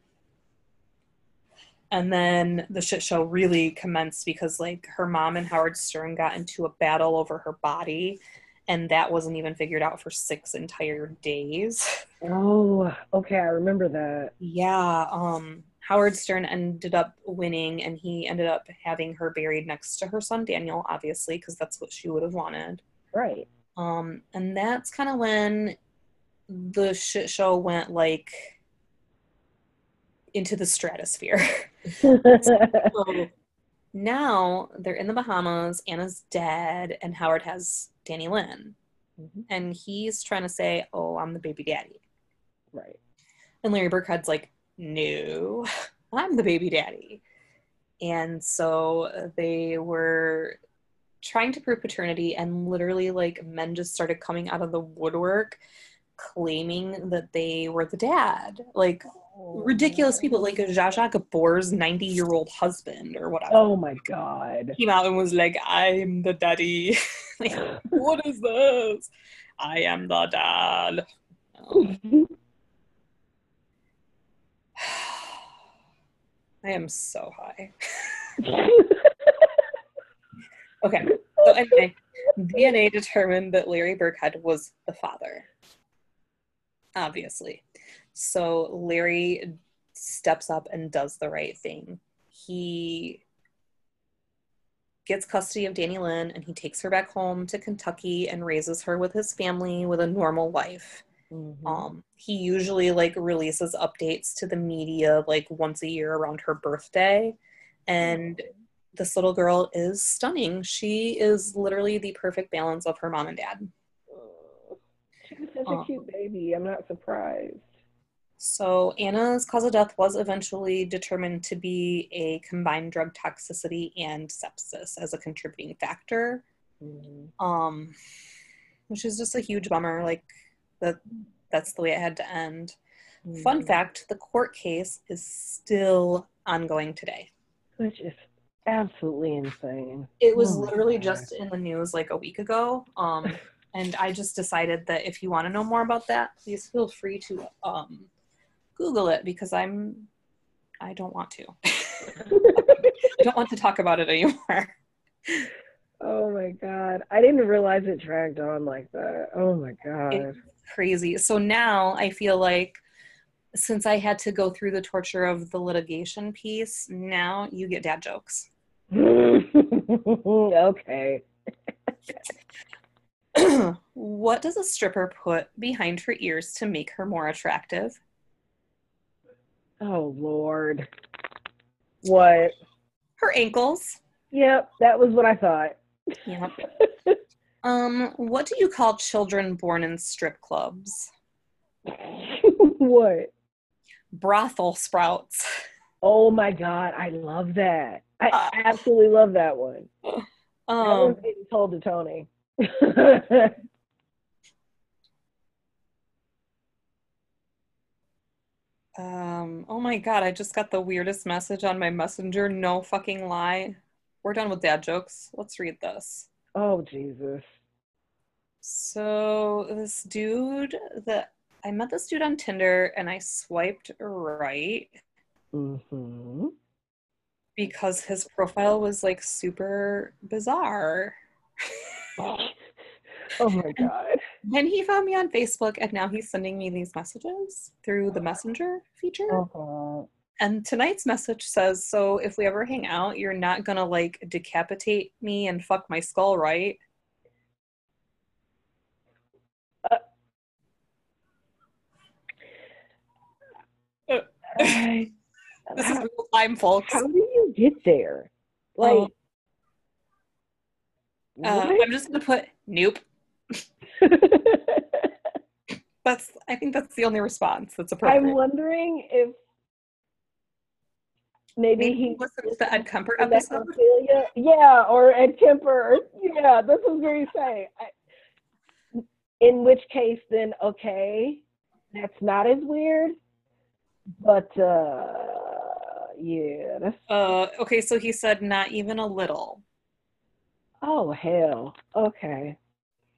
and then the shit show really commenced because like her mom and Howard Stern got into a battle over her body and that wasn't even figured out for 6 entire days. Oh, okay. I remember that. Yeah, um Howard Stern ended up winning and he ended up having her buried next to her son Daniel obviously because that's what she would have wanted. Right. Um, and that's kind of when the shit show went like into the stratosphere. so now they're in the Bahamas, Anna's dead, and Howard has Dannielynn. Mhm. And he's trying to say, Oh, I'm the baby daddy. Right. And Larry Birkhead's like, no, I'm the baby daddy. And so they were trying to prove paternity, and literally, like, men just started coming out of the woodwork claiming that they were the dad. Like, ridiculous people, like Zsa Zsa Gabor's 90 year old husband or whatever. Oh my god. Came out and was like, I'm the daddy. like, what is this? I am the dad. Um, I am so high. okay. So anyway, DNA determined that Larry Birkhead was the father. Obviously. So Larry steps up and does the right thing. He gets custody of Dannielynn and he takes her back home to Kentucky and raises her with his family with a normal life. Mhm. Um, he usually like releases updates to the media like once a year around her birthday. And this little girl is stunning. She is literally the perfect balance of her mom and dad. She was such Oh. a cute baby. I'm not surprised. So Anna's cause of death was eventually determined to be a combined drug toxicity and sepsis as a contributing factor. Mhm. Um, which is just a huge bummer. Like that that's the way it had to end. Fun Mhm. fact, the court case is still ongoing today. Which is absolutely insane. It was Oh literally God. just in the news like a week ago. Um, and I just decided that if you want to know more about that, please feel free to um, Google it because I'm I don't want to. I don't want to talk about it anymore. Oh my god. I didn't realize it dragged on like that. Oh my god. Crazy. So now I feel like since I had to go through the torture of the litigation piece, now you get dad jokes. okay. what does a stripper put behind her ears to make her more attractive? Oh lord. What? Her ankles. Yep, that was what I thought. Yep. Um, what do you call children born in strip clubs? what? Brothel sprouts. Oh my god, I love that. I Uh, absolutely love that one. that Um, one's getting told to Tony. um, oh my god, I just got the weirdest message on my messenger. No fucking lie. We're done with dad jokes. Let's read this. oh Jesus. So this dude that I met this dude on Tinder and I swiped right hmm because his profile was like super bizarre. Oh my god. Then he found me on Facebook and now he's sending me these messages through the messenger feature. Uh-huh. And tonight's message says, So if we ever hang out, you're not gonna like decapitate me and fuck my skull, right? I- This is real time, folks. how do you get there? Like, Oh. Uh. I'm just gonna put nope. That's I think that's the only response that's appropriate. I'm wondering if maybe, Maybe he listen to the Ed Kemper episode. Yeah, or Ed Kemper. Yeah, this is very saying. I, in which case, then okay, that's not as weird. But uh, yeah, that's Uh, okay, so he said not even a little. oh hell. Okay,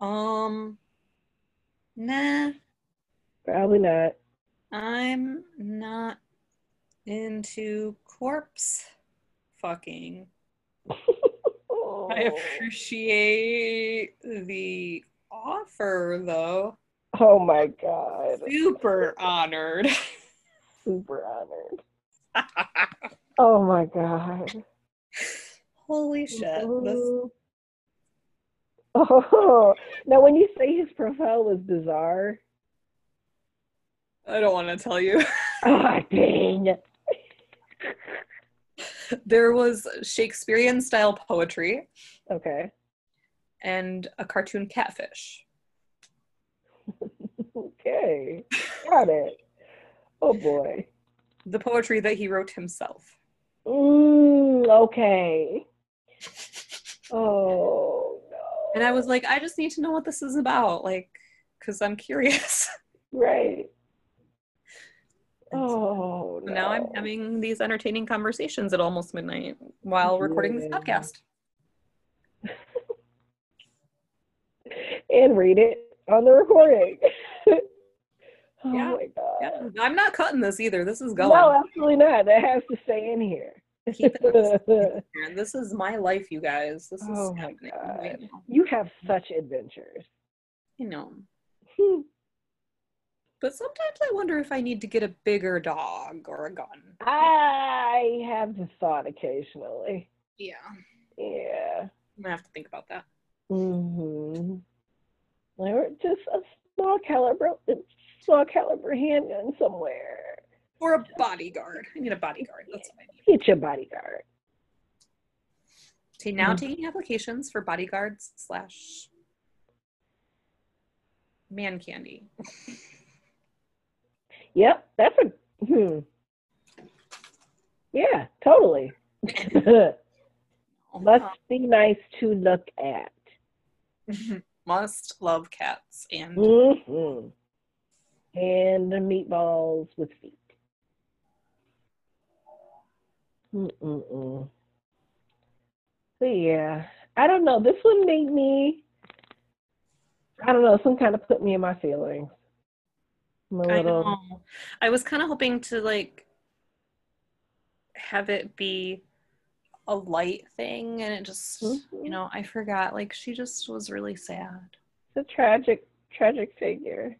Um, nah, probably not. I'm not into corpse fucking. I appreciate the offer though. Oh my god, Super honored. super honored. Oh my god. Holy shit. This. Oh, now when you say his profile was bizarre, I don't want to tell you. oh dang. there was Shakespearean style poetry Okay. and a cartoon catfish. Okay. Got it. Oh boy. The poetry that he wrote himself. Mm, okay. Oh. And I was like, I just need to know what this is about, like, because I'm curious. Right. Oh So now I'm having these entertaining conversations at almost midnight while recording this podcast. and read it on the recording. oh Yeah. my god. Yeah, I'm not cutting this either. This is going. No, absolutely not. That has to stay in here. Keep it And this is my life, you guys. This is Oh happening God. right you have such adventures. You know. Hmm. But sometimes I wonder if I need to get a bigger dog or a gun. I have the thought occasionally. Yeah. Yeah. I'm gonna have to think about that. Mm-hmm. Or just a small caliber, small caliber handgun somewhere. Or a bodyguard. I need a bodyguard. That's what I need. Get your bodyguard. Okay, now Mm. taking applications for bodyguards slash man candy. Yep, that's a hmm. Yeah, totally. Must be nice to look at. Must love cats and hmm And the meatballs with feet. Mm-mm-mm. But yeah, I don't know. This one made me, I don't know, some kind of put me in my feelings. A I know. I was kind of hoping to like have it be a light thing, and it just, Mhm. you know, I forgot. Like she just was really sad. it's a tragic, tragic figure.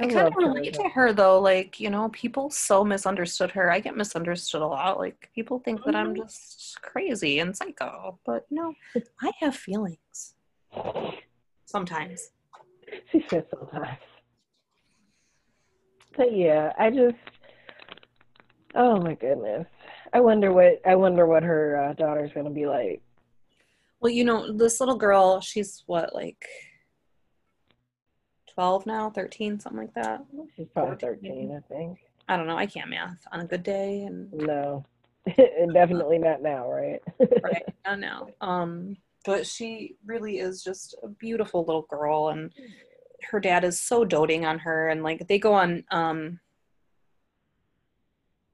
I I kind of relate to her though. Like you know, people so misunderstood her. I get misunderstood a lot. Like people think that I'm Mhm. just crazy and psycho, but you know, I have feelings sometimes. She says sometimes. But yeah, I just oh my goodness. I wonder what I wonder what her uh, daughter's gonna be like. Well, you know, this little girl, she's what, like 12 now, 13, something like that. She's probably thirteen, I think. I don't know. I can't math on a good day and No. and definitely not now, right? right not now. Um, but she really is just a beautiful little girl, and her dad is so doting on her, and like they go on um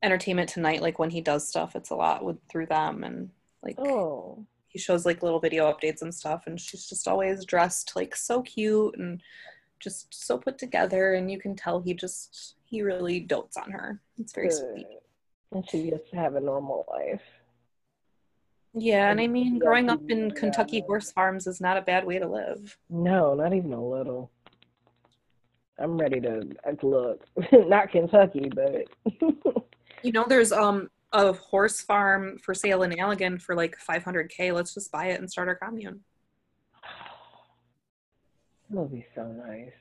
Entertainment Tonight, like when he does stuff, it's a lot with through them, and like oh. he shows like little video updates and stuff and she's just always dressed like so cute and just so put together and you can tell he just he really dotes on her it's very Good. sweet And she gets to have a normal life. yeah and i mean growing up in kentucky horse farms is not a bad way to live No, not even a little. I'm ready to uh, look. not Kentucky, but you know there's um a horse farm for sale in allegan for like 500k let's just buy it and start our commune that would be so nice.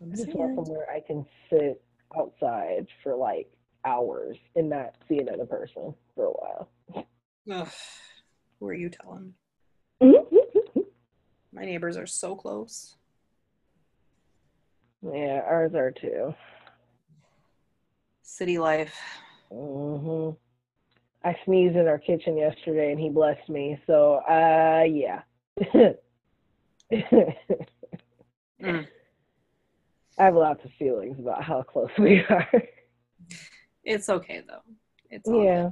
I'm just want somewhere I can sit outside for like hours and not see another person for a while. Ugh. who are you telling my neighbors are so close yeah, ours are too. city life hmm I sneezed in our kitchen yesterday and he blessed me. So, uh, yeah. Mm. I have lots of feelings about how close we are. It's okay though. It's yeah,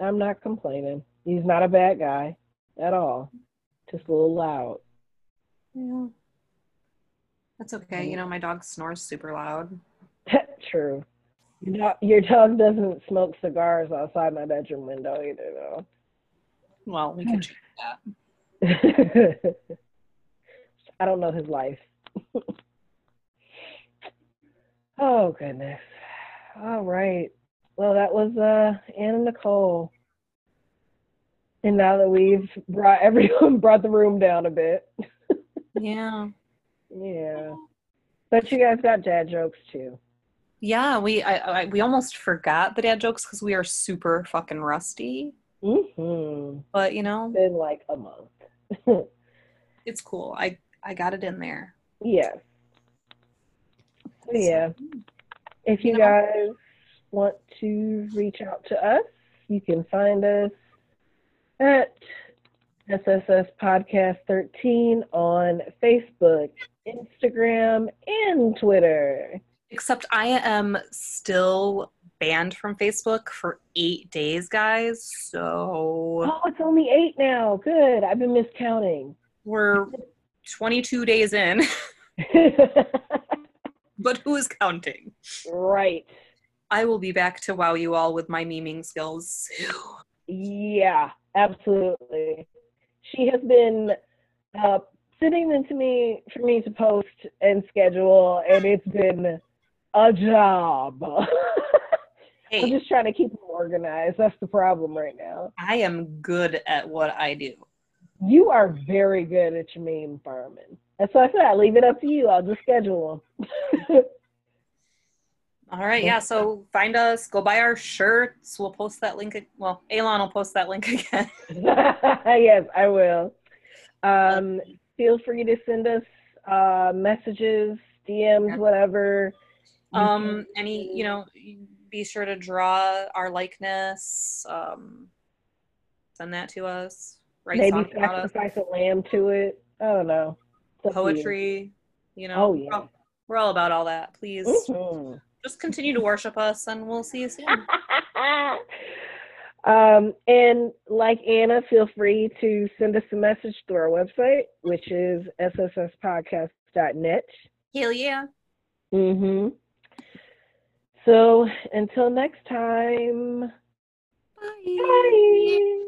I'm not complaining. He's not a bad guy at all. Just a little loud. Yeah. That's okay. You know, my dog snores super loud. True. Your dog, your dog doesn't smoke cigars outside my bedroom window either, though. Well, we can change that. I don't know his life. oh goodness. All right. Well, that was uh Anna Nicole. And now that we've brought everyone brought the room down a bit. Yeah. Yeah. But you guys got dad jokes too. Yeah, we I, I we almost forgot the dad jokes because we are super fucking rusty. Mm-hmm. But you know, it's Been like a month. it's cool. I I got it in there. yes. So, yeah. Hmm. If you guys want to reach out to us, you can find us at SSS Podcast 13 on Facebook, Instagram, and Twitter. Except I am still banned from Facebook for eight days, guys. So. Oh, it's only eight now. Good. I've been miscounting. We're 22 days in. but who's counting? Right. I will be back to wow you all with my memeing skills. yeah, absolutely. She has been uh, sitting into me for me to post and schedule, and it's been a job. hey, I'm just trying to keep them organized. That's the problem right now. I am good at what I do. You are very good at your meme farming. That's what I said. I leave it up to you. I'll just schedule them. All right, yeah. So find us, go buy our shirts. We'll post that link. Well, Élan will post that link again. yes, I will. Um, feel free to send us uh, messages, DMs, whatever. Um, any, you know, be sure to draw our likeness. Um, send that to us. Write Maybe sacrifice a lamb to it. I don't know. Poetry, you. you know. Oh yeah. We're all, we're all about all that. Please. Mm-hmm just continue to worship us and we'll see you soon. um, and like Anna, feel free to send us a message through our website, which is ssspodcast.net. Hell yeah. Mm-hmm. So until next time. Bye. Bye.